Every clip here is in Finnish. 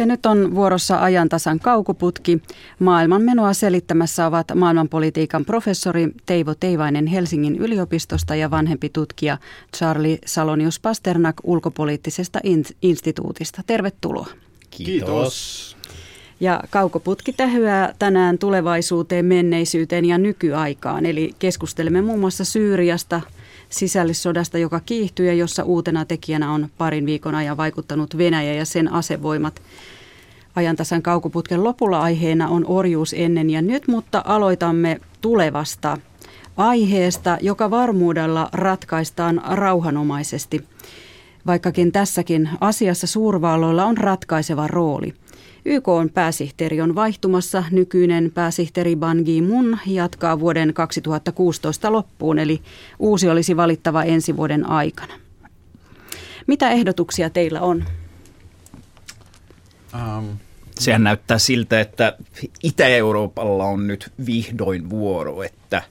Ja nyt on vuorossa ajantasan kaukoputki. Maailman menoa selittämässä ovat maailmanpolitiikan professori Teivo Teivainen Helsingin yliopistosta ja vanhempi tutkija Charlie Salonius Pasternak ulkopoliittisesta instituutista. Tervetuloa. Kiitos. Ja kaukoputki tähyää tänään tulevaisuuteen, menneisyyteen ja nykyaikaan. Eli keskustelemme muun muassa Syyriasta, sisällissodasta, joka kiihtyy ja jossa uutena tekijänä on parin viikon ajan vaikuttanut Venäjä ja sen asevoimat. Ajantasan kaukoputken lopulla aiheena on orjuus ennen ja nyt, mutta aloitamme tulevasta aiheesta, joka varmuudella ratkaistaan rauhanomaisesti. Vaikkakin tässäkin asiassa suurvalloilla on ratkaiseva rooli. YK on pääsihteeri on vaihtumassa. Nykyinen pääsihteeri Ban Ki-moon jatkaa vuoden 2016 loppuun, eli uusi olisi valittava ensi vuoden aikana. Mitä ehdotuksia teillä on? Um, sehän näyttää siltä, että Itä-Euroopalla on nyt vihdoin vuoro, että –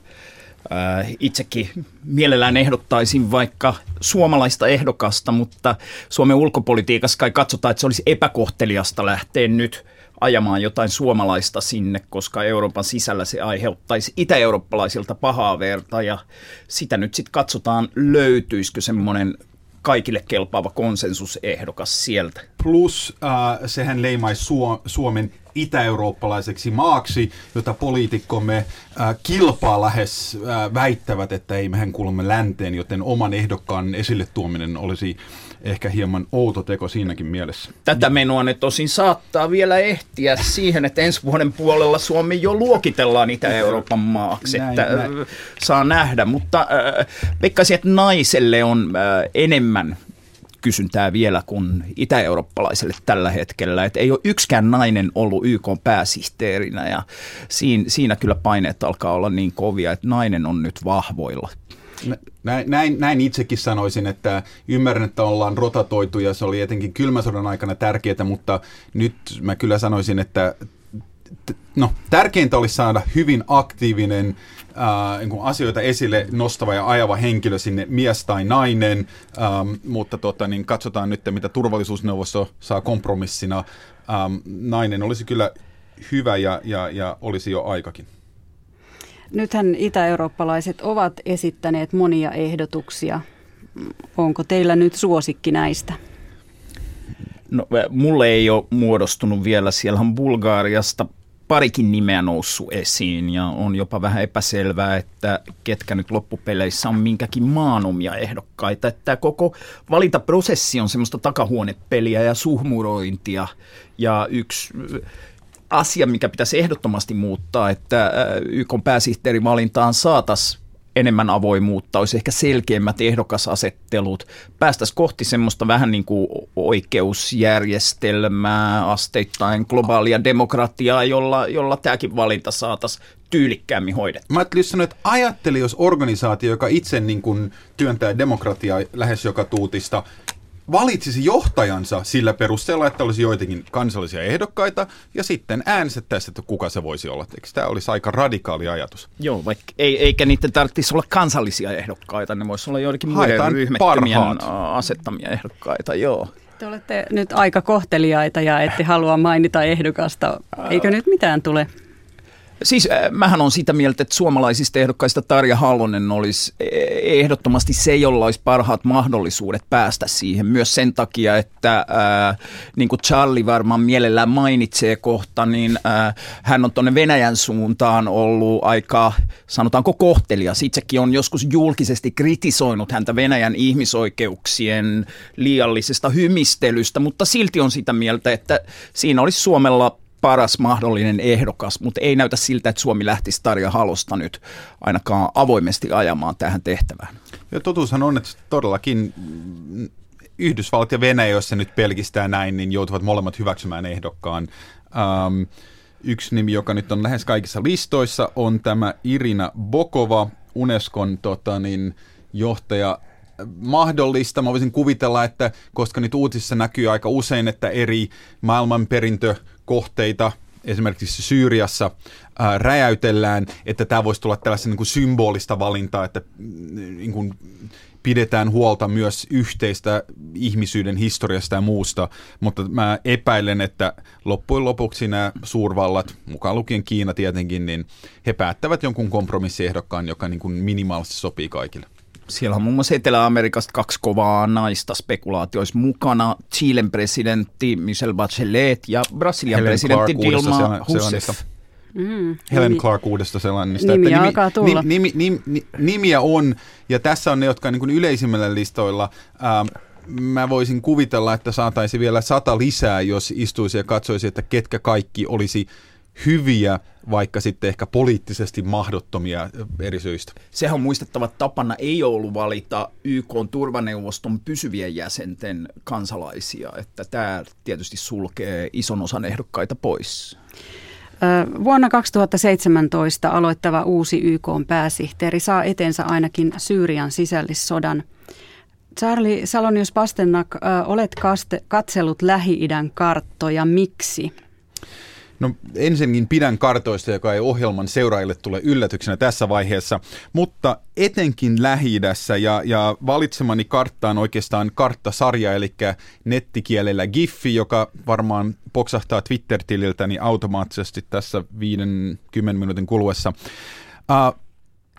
itsekin mielellään ehdottaisin vaikka suomalaista ehdokasta, mutta Suomen ulkopolitiikassa kai katsotaan, että se olisi epäkohteliasta lähteä nyt ajamaan jotain suomalaista sinne, koska Euroopan sisällä se aiheuttaisi itä-eurooppalaisilta pahaa verta. Ja sitä nyt sitten katsotaan, löytyisikö semmoinen kaikille kelpaava konsensusehdokas sieltä. Plus äh, sehän leimaisi Suomen itä-eurooppalaiseksi maaksi, jota poliitikkomme äh, kilpaa lähes äh, väittävät, että ei mehän kuulumme länteen, joten oman ehdokkaan esille tuominen olisi ehkä hieman outo teko siinäkin mielessä. Tätä menua ne tosin saattaa vielä ehtiä siihen, että ensi vuoden puolella Suomi jo luokitellaan Itä-Euroopan maaksi, näin, että näin. saa nähdä. Mutta äh, veikkaisin, että naiselle on äh, enemmän kysyntää vielä kuin itä-eurooppalaiselle tällä hetkellä. Et ei ole yksikään nainen ollut YK pääsihteerinä ja siinä, siinä kyllä paineet alkaa olla niin kovia, että nainen on nyt vahvoilla. Näin, näin, näin itsekin sanoisin, että ymmärrän, että ollaan rotatoitu ja se oli etenkin kylmän sodan aikana tärkeää, mutta nyt mä kyllä sanoisin, että no, tärkeintä olisi saada hyvin aktiivinen äh, niin asioita esille nostava ja ajava henkilö sinne, mies tai nainen, ähm, mutta tota, niin katsotaan nyt, mitä turvallisuusneuvosto saa kompromissina. Ähm, nainen olisi kyllä hyvä ja, ja, ja olisi jo aikakin. Nythän itä-eurooppalaiset ovat esittäneet monia ehdotuksia. Onko teillä nyt suosikki näistä? No, mulle ei ole muodostunut vielä. Siellä on Bulgaariasta parikin nimeä noussut esiin ja on jopa vähän epäselvää, että ketkä nyt loppupeleissä on minkäkin maanomia ehdokkaita. Että tämä koko valintaprosessi on semmoista takahuonepeliä ja suhmurointia ja yksi asia, mikä pitäisi ehdottomasti muuttaa, että YK pääsihteerin valintaan saataisiin enemmän avoimuutta, olisi ehkä selkeämmät ehdokasasettelut, päästäisiin kohti semmoista vähän niin kuin oikeusjärjestelmää, asteittain globaalia demokratiaa, jolla, jolla tämäkin valinta saataisiin tyylikkäämmin hoidettua. Mä ajattelin että ajatteli, jos organisaatio, joka itse niin kuin työntää demokratiaa lähes joka tuutista, valitsisi johtajansa sillä perusteella, että olisi joitakin kansallisia ehdokkaita, ja sitten äänestettäisiin, että kuka se voisi olla. Eikö tämä olisi aika radikaali ajatus? Joo, vaikka ei, eikä niiden tarvitsisi olla kansallisia ehdokkaita, ne voisi olla joidenkin muiden ryhmittymien asettamia ehdokkaita, joo. Te olette nyt aika kohteliaita ja ette halua mainita ehdokasta. Eikö nyt mitään tule? Siis äh, mähän on sitä mieltä, että suomalaisista ehdokkaista Tarja Hallonen olisi e, ehdottomasti se, jolla olisi parhaat mahdollisuudet päästä siihen. Myös sen takia, että äh, niin kuin Charlie varmaan mielellään mainitsee kohta, niin äh, hän on tuonne Venäjän suuntaan ollut aika, sanotaanko kohtelias. Itsekin on joskus julkisesti kritisoinut häntä Venäjän ihmisoikeuksien liiallisesta hymistelystä, mutta silti on sitä mieltä, että siinä olisi Suomella paras mahdollinen ehdokas, mutta ei näytä siltä, että Suomi lähtisi Tarja Halosta nyt ainakaan avoimesti ajamaan tähän tehtävään. Ja totuushan on, että todellakin Yhdysvallat ja Venäjä, jos se nyt pelkistää näin, niin joutuvat molemmat hyväksymään ehdokkaan. Ähm, yksi nimi, joka nyt on lähes kaikissa listoissa, on tämä Irina Bokova, Unescon tota, niin, johtaja mahdollista. Mä voisin kuvitella, että koska nyt uutisissa näkyy aika usein, että eri maailmanperintö kohteita esimerkiksi Syyriassa ää, räjäytellään, että tämä voisi tulla tällaisen niin kuin symbolista valintaa, että mm, niin kuin, pidetään huolta myös yhteistä ihmisyyden historiasta ja muusta, mutta mä epäilen, että loppujen lopuksi nämä suurvallat, mukaan lukien Kiina tietenkin, niin he päättävät jonkun kompromissiehdokkaan, joka niin kuin minimaalisesti sopii kaikille. Siellä on muun muassa Etelä-Amerikasta kaksi kovaa naista spekulaatioissa mukana. Chilen presidentti Michel Bachelet ja Brasilian Helen presidentti Clark Dilma Rousseff. Mm, Helen nimi, Clark uudesta Seelannista. Nimiä nimi, alkaa tulla. Nimi, nimi, nimi, nimiä on, ja tässä on ne, jotka on niin yleisimmällä listoilla. Ähm, mä voisin kuvitella, että saataisiin vielä sata lisää, jos istuisi ja katsoisi, että ketkä kaikki olisi hyviä, vaikka sitten ehkä poliittisesti mahdottomia eri syistä. Sehän on muistettava, että tapana ei ollut valita YK turvaneuvoston pysyvien jäsenten kansalaisia, että tämä tietysti sulkee ison osan ehdokkaita pois. Vuonna 2017 aloittava uusi YK pääsihteeri saa etensä ainakin Syyrian sisällissodan. Charlie Salonius Pasternak, olet katsellut Lähi-idän karttoja. Miksi? No ensinnäkin pidän kartoista, joka ei ohjelman seuraajille tule yllätyksenä tässä vaiheessa, mutta etenkin lähi ja, ja valitsemani kartta on oikeastaan karttasarja, eli nettikielellä Giffi, joka varmaan poksahtaa Twitter-tililtäni automaattisesti tässä 50 minuutin kuluessa. Uh,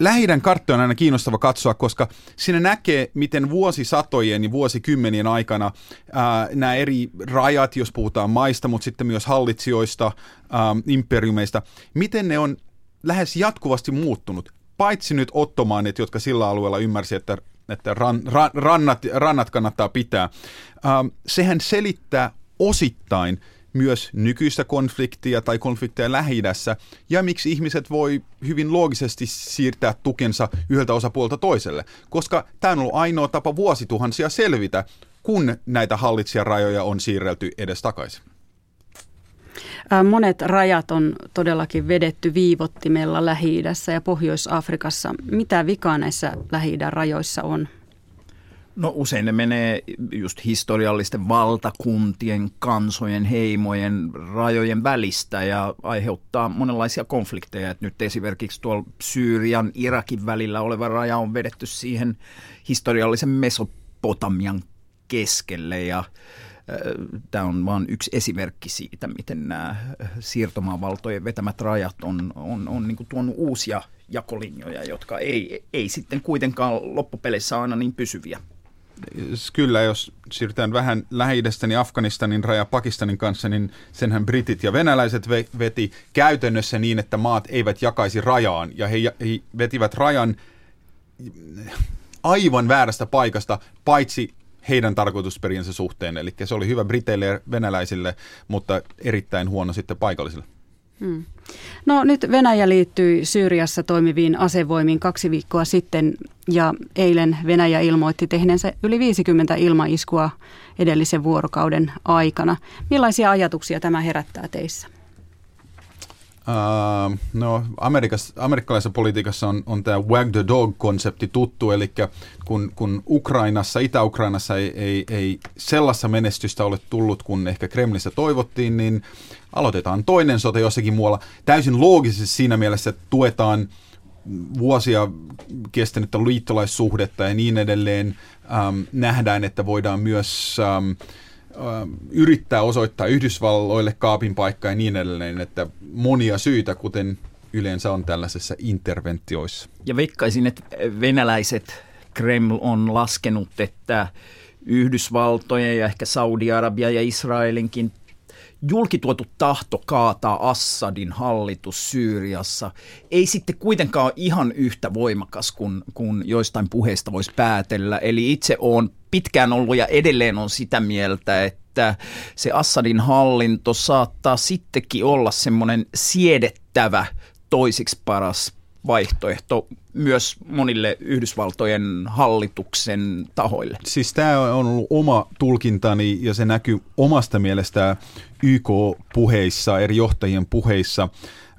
Lähidän karttoja on aina kiinnostava katsoa, koska siinä näkee, miten vuosisatojen ja vuosikymmenien aikana ää, nämä eri rajat, jos puhutaan maista, mutta sitten myös hallitsijoista, ää, imperiumeista, miten ne on lähes jatkuvasti muuttunut. Paitsi nyt ottomaanit, jotka sillä alueella ymmärsi, että, että ran, ran, rannat, rannat kannattaa pitää. Ää, sehän selittää osittain myös nykyistä konfliktia tai konflikteja lähi ja miksi ihmiset voi hyvin loogisesti siirtää tukensa yhdeltä osapuolta toiselle, koska tämä on ollut ainoa tapa vuosituhansia selvitä, kun näitä hallitsijarajoja on siirrelty edes takaisin. Monet rajat on todellakin vedetty viivottimella lähi ja Pohjois-Afrikassa. Mitä vikaa näissä lähi rajoissa on? No usein ne menee just historiallisten valtakuntien, kansojen, heimojen, rajojen välistä ja aiheuttaa monenlaisia konflikteja. Et nyt esimerkiksi tuolla Syyrian, Irakin välillä oleva raja on vedetty siihen historiallisen Mesopotamian keskelle ja Tämä on vain yksi esimerkki siitä, miten nämä siirtomaavaltojen vetämät rajat on, on, on niin tuonut uusia jakolinjoja, jotka ei, ei sitten kuitenkaan loppupeleissä aina niin pysyviä kyllä, jos siirrytään vähän lähi niin Afganistanin raja Pakistanin kanssa, niin senhän britit ja venäläiset veti käytännössä niin, että maat eivät jakaisi rajaan. Ja he, he vetivät rajan aivan väärästä paikasta, paitsi heidän tarkoitusperiensä suhteen. Eli se oli hyvä briteille ja venäläisille, mutta erittäin huono sitten paikallisille. Hmm. No nyt Venäjä liittyi Syyriassa toimiviin asevoimiin kaksi viikkoa sitten ja eilen Venäjä ilmoitti tehneensä yli 50 ilmaiskua edellisen vuorokauden aikana. Millaisia ajatuksia tämä herättää teissä? Uh, no, amerikkalaisessa politiikassa on, on tämä wag the dog-konsepti tuttu, eli kun, kun Ukrainassa, Itä-Ukrainassa ei, ei, ei sellaista menestystä ole tullut, kun ehkä Kremlissä toivottiin, niin aloitetaan toinen sota jossakin muualla. Täysin loogisesti siinä mielessä, että tuetaan vuosia kestänyttä liittolaissuhdetta ja niin edelleen. Ähm, nähdään, että voidaan myös ähm, yrittää osoittaa Yhdysvalloille kaapin paikka ja niin edelleen, että monia syitä, kuten yleensä on tällaisessa interventioissa. Ja veikkaisin, että venäläiset Kreml on laskenut, että Yhdysvaltojen ja ehkä Saudi-Arabia ja Israelinkin julkituotu tahto kaataa Assadin hallitus Syyriassa ei sitten kuitenkaan ole ihan yhtä voimakas kuin, kuin joistain puheista voisi päätellä. Eli itse olen pitkään ollut ja edelleen on sitä mieltä, että se Assadin hallinto saattaa sittenkin olla semmoinen siedettävä toisiksi paras vaihtoehto myös monille Yhdysvaltojen hallituksen tahoille. Siis tämä on ollut oma tulkintani ja se näkyy omasta mielestä YK-puheissa, eri johtajien puheissa.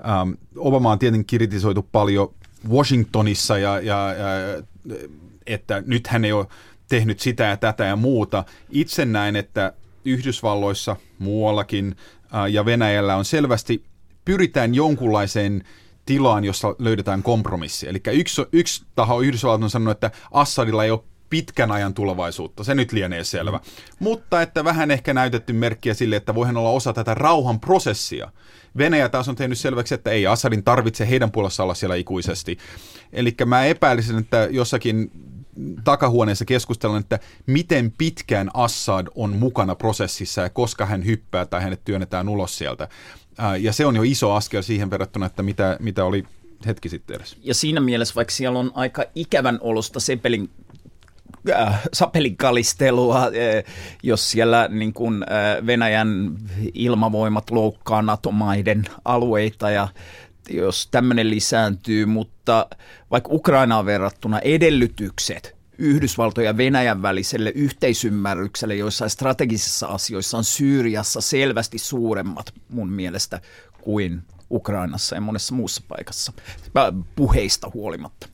Ähm, Obama on tietenkin kritisoitu paljon Washingtonissa ja, ja, ja että nyt hän ei ole tehnyt sitä ja tätä ja muuta. Itse näen, että Yhdysvalloissa muuallakin ja Venäjällä on selvästi pyritään jonkunlaiseen tilaan, jossa löydetään kompromissi. Eli yksi, yksi taho Yhdysvallat on sanonut, että Assadilla ei ole pitkän ajan tulevaisuutta, se nyt lienee selvä. Mutta että vähän ehkä näytetty merkkiä sille, että voihan olla osa tätä rauhan prosessia. Venäjä taas on tehnyt selväksi, että ei Assadin tarvitse heidän puolessa olla siellä ikuisesti. Eli mä epäilisin, että jossakin takahuoneessa keskustellaan, että miten pitkään Assad on mukana prosessissa ja koska hän hyppää tai hänet työnnetään ulos sieltä. Ja se on jo iso askel siihen verrattuna, että mitä, mitä oli hetki sitten edes. Ja siinä mielessä, vaikka siellä on aika ikävän olosta Sepelin äh, sapelinkalistelua, äh, jos siellä niin kuin, äh, Venäjän ilmavoimat loukkaa NATO-maiden alueita ja jos tämmöinen lisääntyy, mutta vaikka Ukrainaan verrattuna edellytykset Yhdysvaltojen ja Venäjän väliselle yhteisymmärrykselle joissain strategisissa asioissa on Syyriassa selvästi suuremmat mun mielestä kuin Ukrainassa ja monessa muussa paikassa, puheista huolimatta.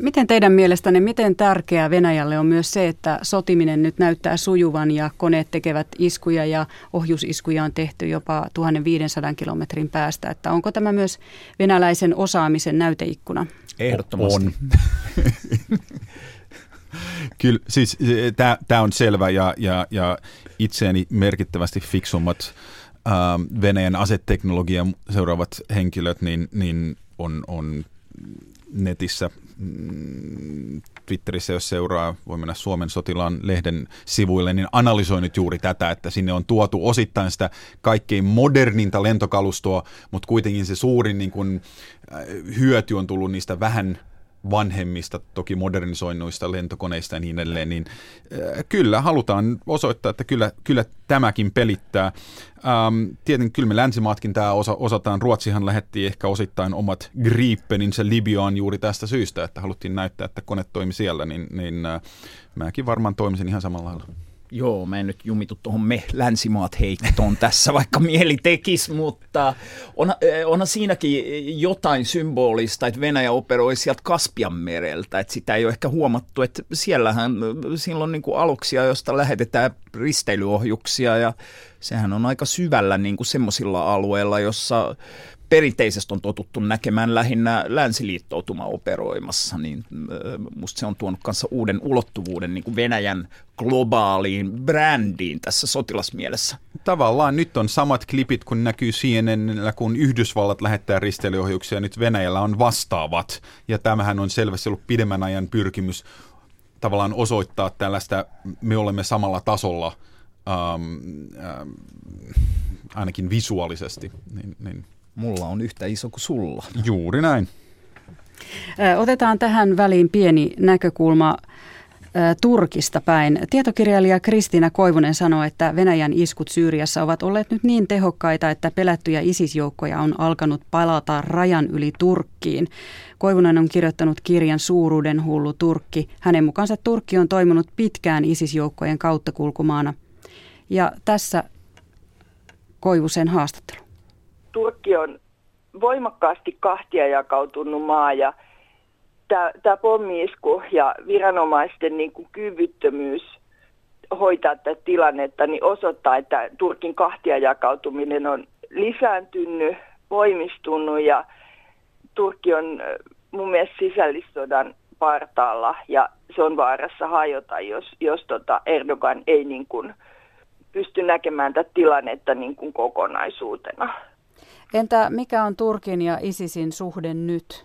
Miten teidän mielestänne, miten tärkeää Venäjälle on myös se, että sotiminen nyt näyttää sujuvan ja koneet tekevät iskuja ja ohjusiskuja on tehty jopa 1500 kilometrin päästä, että onko tämä myös venäläisen osaamisen näyteikkuna? Ehdottomasti. On. Kyllä, siis tämä on selvä ja, ja, ja itseäni merkittävästi fiksummat äh, Venäjän aseteknologian seuraavat henkilöt, niin, niin on, on netissä mm, Twitterissä, jos seuraa, voi mennä Suomen sotilaan lehden sivuille, niin analysoinut juuri tätä, että sinne on tuotu osittain sitä kaikkein moderninta lentokalustoa, mutta kuitenkin se suurin niin kuin, äh, hyöty on tullut niistä vähän vanhemmista, toki modernisoinnuista lentokoneista ja niin edelleen, niin äh, kyllä halutaan osoittaa, että kyllä, kyllä tämäkin pelittää. Ähm, tietenkin kyllä me länsimaatkin tämä osa, osataan. Ruotsihan lähetti ehkä osittain omat Gripeninsa Libyaan juuri tästä syystä, että haluttiin näyttää, että kone toimi siellä, niin, niin äh, mäkin varmaan toimisin ihan samalla lailla. Joo, mä en nyt jumitu tuohon me länsimaat heittoon tässä, vaikka mieli tekis, mutta on, eh, onhan siinäkin jotain symbolista, että Venäjä operoi sieltä Kaspian mereltä, että sitä ei ole ehkä huomattu, että siellähän silloin niin aluksia, josta lähetetään risteilyohjuksia ja sehän on aika syvällä niin kuin semmoisilla alueilla, jossa perinteisesti on totuttu näkemään lähinnä länsiliittoutuma operoimassa, niin musta se on tuonut kanssa uuden ulottuvuuden niin kuin Venäjän globaaliin brändiin tässä sotilasmielessä. Tavallaan nyt on samat klipit, kun näkyy CNNllä, kun Yhdysvallat lähettää risteilyohjuksia, nyt Venäjällä on vastaavat. Ja tämähän on selvästi ollut pidemmän ajan pyrkimys tavallaan osoittaa tällaista, me olemme samalla tasolla, ähm, ähm, ainakin visuaalisesti. Niin, niin mulla on yhtä iso kuin sulla. Juuri näin. Otetaan tähän väliin pieni näkökulma Turkista päin. Tietokirjailija Kristiina Koivunen sanoi, että Venäjän iskut Syyriassa ovat olleet nyt niin tehokkaita, että pelättyjä ISIS-joukkoja on alkanut palata rajan yli Turkkiin. Koivunen on kirjoittanut kirjan Suuruuden hullu Turkki. Hänen mukaansa Turkki on toiminut pitkään ISIS-joukkojen kauttakulkumaana. Ja tässä Koivusen haastattelu. Turkki on voimakkaasti kahtia jakautunut maa ja tämä pommiisku ja viranomaisten niin kuin kyvyttömyys hoitaa tätä tilannetta niin osoittaa, että Turkin kahtia jakautuminen on lisääntynyt, voimistunut ja Turkki on mun mielestä sisällissodan partaalla ja se on vaarassa hajota, jos, jos tota Erdogan ei niin kuin pysty näkemään tätä tilannetta niin kuin kokonaisuutena. Entä mikä on Turkin ja ISISin suhde nyt?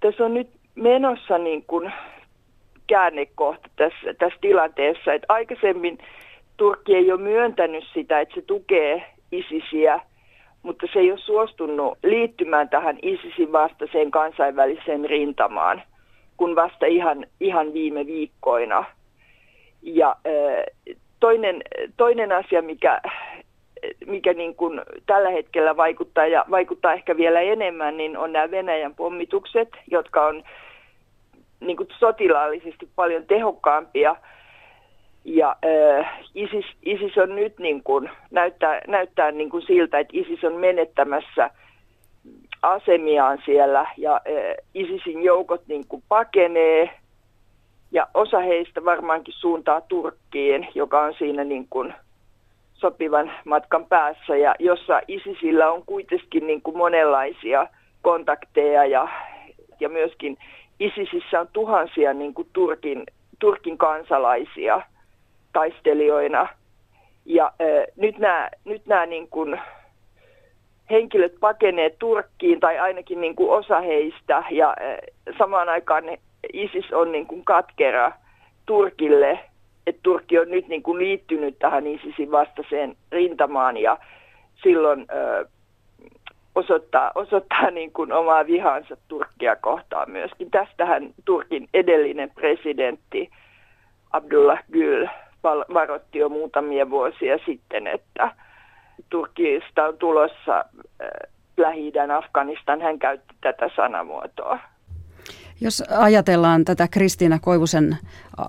Tässä on nyt menossa niin kuin käännekohta tässä, tässä tilanteessa, että aikaisemmin Turkki ei ole myöntänyt sitä, että se tukee ISISiä, mutta se ei ole suostunut liittymään tähän ISISin vastaiseen kansainväliseen rintamaan, kun vasta ihan, ihan viime viikkoina. Ja toinen, toinen asia, mikä mikä niin kuin tällä hetkellä vaikuttaa ja vaikuttaa ehkä vielä enemmän, niin on nämä Venäjän pommitukset, jotka on niin kuin sotilaallisesti paljon tehokkaampia. Ja äh, ISIS, ISIS on nyt niin kuin, näyttää, näyttää niin kuin siltä, että ISIS on menettämässä asemiaan siellä ja äh, ISISin joukot niin kuin pakenee ja osa heistä varmaankin suuntaa Turkkiin, joka on siinä niin kuin sopivan matkan päässä ja jossa ISISillä on kuitenkin niin kuin monenlaisia kontakteja ja, ja myöskin ISISissä on tuhansia niin kuin Turkin, Turkin kansalaisia taistelijoina. Ja äh, nyt nämä, nyt nämä niin kuin henkilöt pakenee Turkkiin tai ainakin niin kuin osa heistä ja äh, samaan aikaan ISIS on niin kuin katkera Turkille, että Turkki on nyt niin kuin liittynyt tähän ISISin vastaiseen rintamaan ja silloin äh, osoittaa, osoittaa niin kuin omaa vihansa Turkkia kohtaan myöskin. Tästähän Turkin edellinen presidentti Abdullah Gül varoitti jo muutamia vuosia sitten, että Turkista on tulossa äh, lähi Afganistan. Hän käytti tätä sanamuotoa. Jos ajatellaan tätä Kristiina Koivusen äh,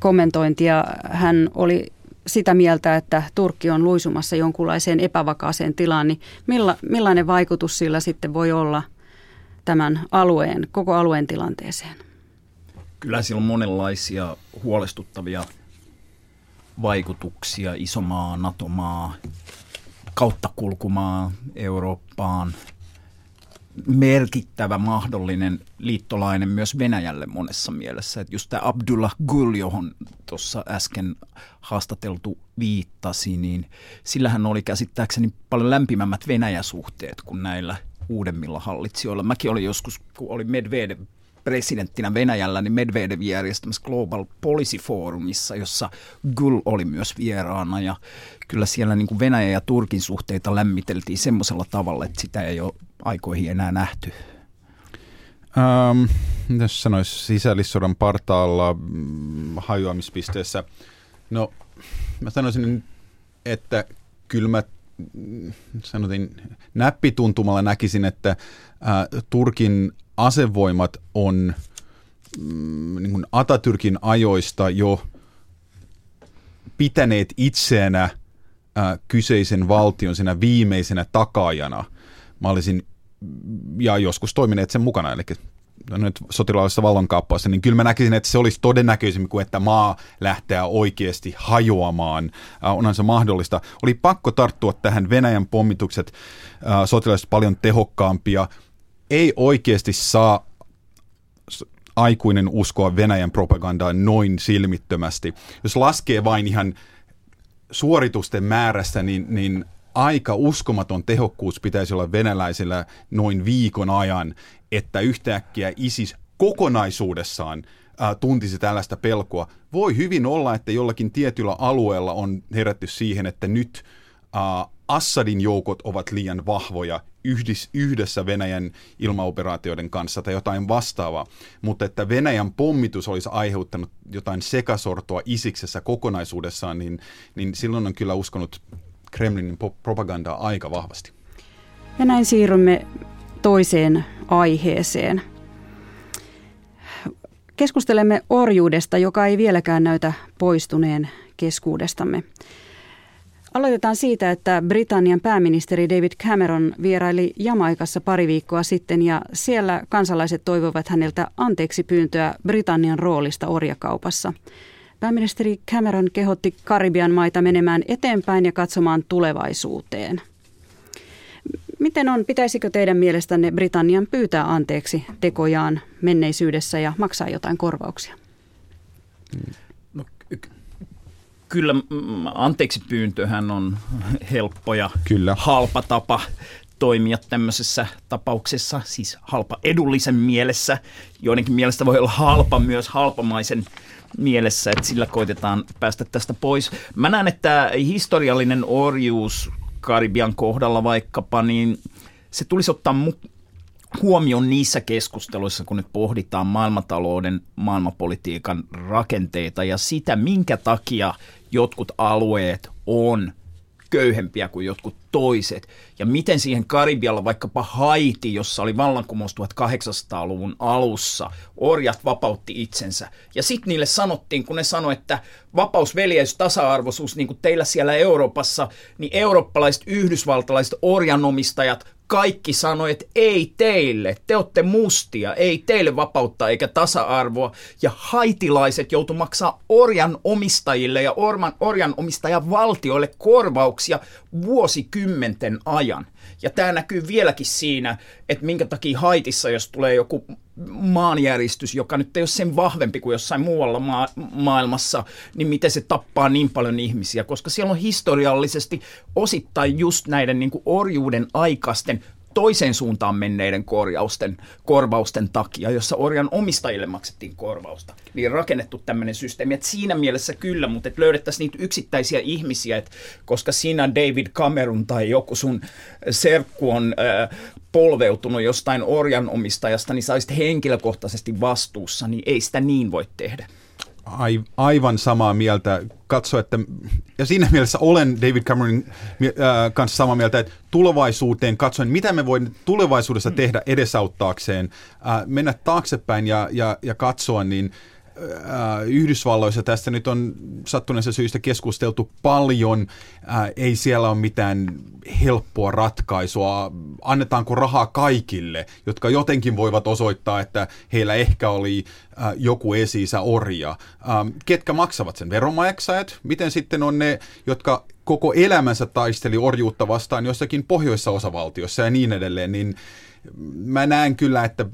kommentointia, hän oli sitä mieltä, että Turkki on luisumassa jonkunlaiseen epävakaaseen tilaan, niin milla, millainen vaikutus sillä sitten voi olla tämän alueen, koko alueen tilanteeseen? Kyllä sillä on monenlaisia huolestuttavia vaikutuksia. Isomaa, NATO-maa, kauttakulkumaa Eurooppaan, merkittävä mahdollinen liittolainen myös Venäjälle monessa mielessä. Että just tämä Abdullah Gül, johon tuossa äsken haastateltu viittasi, niin sillähän oli käsittääkseni paljon lämpimämmät Venäjäsuhteet kuin näillä uudemmilla hallitsijoilla. Mäkin olin joskus, kun oli Medvedev presidenttinä Venäjällä, niin Medvedev järjestämässä Global Policy Forumissa, jossa Gül oli myös vieraana. Ja kyllä siellä niin kuin Venäjä ja Turkin suhteita lämmiteltiin semmoisella tavalla, että sitä ei ole aikoihin enää nähty. Ähm, jos sanoisi sisällissodan partaalla mm, hajoamispisteessä, no mä sanoisin, että kyllä mä mm, sanotin näppituntumalla näkisin, että ää, Turkin asevoimat on mm, niin kuin Atatürkin ajoista jo pitäneet itseänä ää, kyseisen valtion siinä viimeisenä takaajana. Mä olisin, ja joskus toimineet sen mukana, eli no nyt sotilaallisessa vallankaappaussa, niin kyllä mä näkisin, että se olisi todennäköisemmin kuin että maa lähtee oikeasti hajoamaan. Äh, onhan se mahdollista. Oli pakko tarttua tähän Venäjän pommitukset äh, sotilaallisesti paljon tehokkaampia ei oikeasti saa aikuinen uskoa Venäjän propagandaan noin silmittömästi. Jos laskee vain ihan suoritusten määrässä, niin, niin aika uskomaton tehokkuus pitäisi olla venäläisillä noin viikon ajan, että yhtäkkiä ISIS kokonaisuudessaan tuntisi tällaista pelkoa. Voi hyvin olla, että jollakin tietyllä alueella on herätty siihen, että nyt ää, Assadin joukot ovat liian vahvoja yhdessä Venäjän ilmaoperaatioiden kanssa tai jotain vastaavaa, mutta että Venäjän pommitus olisi aiheuttanut jotain sekasortoa isiksessä kokonaisuudessaan, niin, niin silloin on kyllä uskonut Kremlinin propagandaa aika vahvasti. Ja näin siirrymme toiseen aiheeseen. Keskustelemme orjuudesta, joka ei vieläkään näytä poistuneen keskuudestamme. Aloitetaan siitä, että Britannian pääministeri David Cameron vieraili Jamaikassa pari viikkoa sitten ja siellä kansalaiset toivovat häneltä anteeksi pyyntöä Britannian roolista orjakaupassa. Pääministeri Cameron kehotti Karibian maita menemään eteenpäin ja katsomaan tulevaisuuteen. Miten on, pitäisikö teidän mielestänne Britannian pyytää anteeksi tekojaan menneisyydessä ja maksaa jotain korvauksia? Kyllä anteeksi pyyntöhän on helppo ja kyllä. halpa tapa toimia tämmöisessä tapauksessa, siis halpa edullisen mielessä. Joidenkin mielestä voi olla halpa myös halpamaisen mielessä, että sillä koitetaan päästä tästä pois. Mä näen, että historiallinen orjuus Karibian kohdalla vaikkapa, niin se tulisi ottaa mu- huomioon niissä keskusteluissa, kun nyt pohditaan maailmantalouden, maailmanpolitiikan rakenteita ja sitä, minkä takia jotkut alueet on köyhempiä kuin jotkut toiset. Ja miten siihen Karibialla vaikkapa Haiti, jossa oli vallankumous 1800-luvun alussa, orjat vapautti itsensä. Ja sitten niille sanottiin, kun ne sanoivat, että vapaus, veljeys, tasa-arvoisuus, niin kuin teillä siellä Euroopassa, niin eurooppalaiset, yhdysvaltalaiset orjanomistajat kaikki sanoi, että ei teille, te olette mustia, ei teille vapautta eikä tasa-arvoa. Ja haitilaiset joutu maksaa orjan omistajille ja orman, orjan omistajan valtioille korvauksia vuosikymmenten ajan. Ja tämä näkyy vieläkin siinä, että minkä takia Haitissa, jos tulee joku maanjäristys, joka nyt ei ole sen vahvempi kuin jossain muualla ma- maailmassa, niin miten se tappaa niin paljon ihmisiä, koska siellä on historiallisesti osittain just näiden niin kuin orjuuden aikaisten toiseen suuntaan menneiden korjausten, korvausten takia, jossa orjan omistajille maksettiin korvausta, niin rakennettu tämmöinen systeemi. Että siinä mielessä kyllä, mutta että löydettäisiin niitä yksittäisiä ihmisiä, että koska sinä David Cameron tai joku sun serkku on äh, polveutunut jostain orjan omistajasta, niin saisit henkilökohtaisesti vastuussa, niin ei sitä niin voi tehdä aivan samaa mieltä. Katso, että, ja siinä mielessä olen David Cameronin äh, kanssa samaa mieltä, että tulevaisuuteen katsoen, mitä me voimme tulevaisuudessa tehdä edesauttaakseen, äh, mennä taaksepäin ja, ja, ja katsoa, niin Äh, Yhdysvalloissa tästä nyt on sattuneessa syystä keskusteltu paljon. Äh, ei siellä ole mitään helppoa ratkaisua. Annetaanko rahaa kaikille, jotka jotenkin voivat osoittaa, että heillä ehkä oli äh, joku esi orja. Ähm, ketkä maksavat sen? Veronmaksajat? Miten sitten on ne, jotka koko elämänsä taisteli orjuutta vastaan jossakin pohjoissa osavaltiossa ja niin edelleen, niin mä näen kyllä, että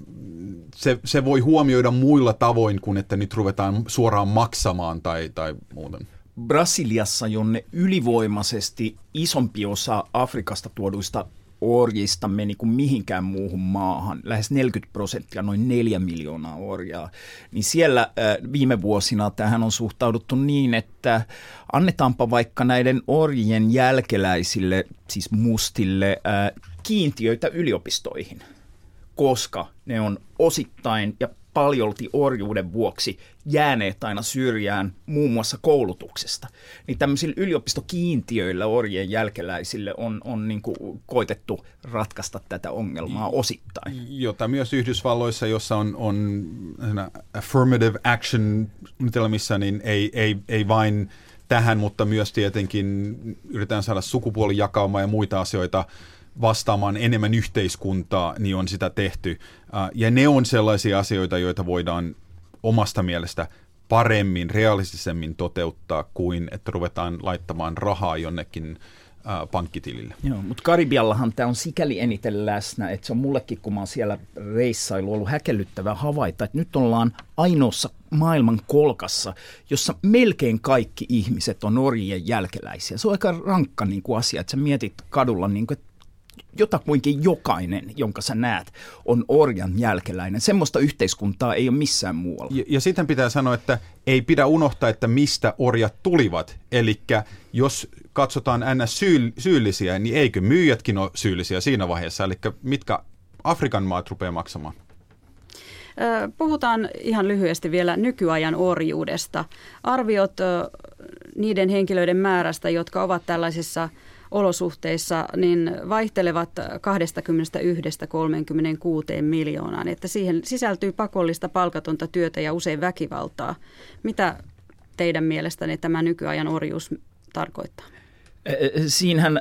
se, se voi huomioida muilla tavoin kuin että nyt ruvetaan suoraan maksamaan tai, tai muuten. Brasiliassa, jonne ylivoimaisesti isompi osa Afrikasta tuoduista orjista meni kuin mihinkään muuhun maahan, lähes 40 prosenttia, noin 4 miljoonaa orjaa, niin siellä äh, viime vuosina tähän on suhtauduttu niin, että annetaanpa vaikka näiden orjien jälkeläisille, siis mustille, äh, kiintiöitä yliopistoihin – koska ne on osittain ja paljolti orjuuden vuoksi jääneet aina syrjään muun muassa koulutuksesta. Niin tämmöisillä yliopistokiintiöillä orjien jälkeläisille on, on niin kuin koitettu ratkaista tätä ongelmaa osittain. Jota myös Yhdysvalloissa, jossa on, on affirmative action suunnitelmissa, niin ei, ei, ei vain tähän, mutta myös tietenkin yritetään saada sukupuolijakaumaa ja muita asioita vastaamaan enemmän yhteiskuntaa, niin on sitä tehty. Ja ne on sellaisia asioita, joita voidaan omasta mielestä paremmin, realistisemmin toteuttaa kuin että ruvetaan laittamaan rahaa jonnekin pankkitilille. Joo, mutta Karibiallahan tämä on sikäli eniten läsnä, että se on mullekin, kun mä oon siellä reissailu, ollut häkellyttävää havaita, että nyt ollaan ainoassa maailman kolkassa, jossa melkein kaikki ihmiset on orjien jälkeläisiä. Se on aika rankka niin kuin asia, että sä mietit kadulla, niin kuin, että jotakuinkin jokainen, jonka sä näet, on orjan jälkeläinen. Semmoista yhteiskuntaa ei ole missään muualla. Ja, ja sitten pitää sanoa, että ei pidä unohtaa, että mistä orjat tulivat. Eli jos katsotaan ns. Syy, syyllisiä, niin eikö myyjätkin ole syyllisiä siinä vaiheessa? Eli mitkä Afrikan maat rupeaa maksamaan? Puhutaan ihan lyhyesti vielä nykyajan orjuudesta. Arviot niiden henkilöiden määrästä, jotka ovat tällaisissa – olosuhteissa niin vaihtelevat 21-36 miljoonaan, että siihen sisältyy pakollista palkatonta työtä ja usein väkivaltaa. Mitä teidän mielestänne tämä nykyajan orjuus tarkoittaa? Siinähän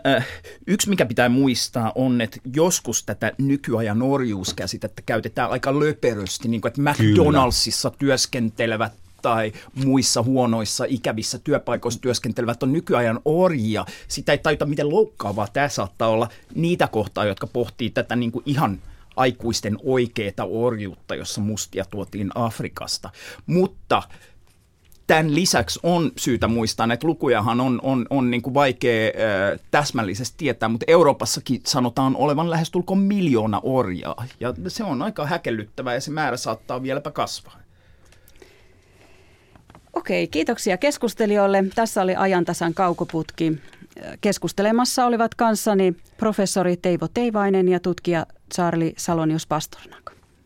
yksi, mikä pitää muistaa, on, että joskus tätä nykyajan orjuuskäsitettä käytetään aika löperösti, niin kuin että McDonaldsissa Kyllä. työskentelevät tai muissa huonoissa ikävissä työpaikoissa työskentelevät on nykyajan orjia. Sitä ei tajuta, miten loukkaavaa tämä saattaa olla niitä kohtaa, jotka pohtii tätä niin kuin ihan aikuisten oikeeta orjuutta, jossa mustia tuotiin Afrikasta. Mutta tämän lisäksi on syytä muistaa, että lukujahan on, on, on niin kuin vaikea äh, täsmällisesti tietää, mutta Euroopassakin sanotaan olevan lähestulkoon miljoona orjaa. Ja se on aika häkellyttävää ja se määrä saattaa vieläpä kasvaa. Okei, kiitoksia keskustelijoille. Tässä oli ajantasan kaukoputki. Keskustelemassa olivat kanssani professori Teivo Teivainen ja tutkija Charlie Salonius Pastornak.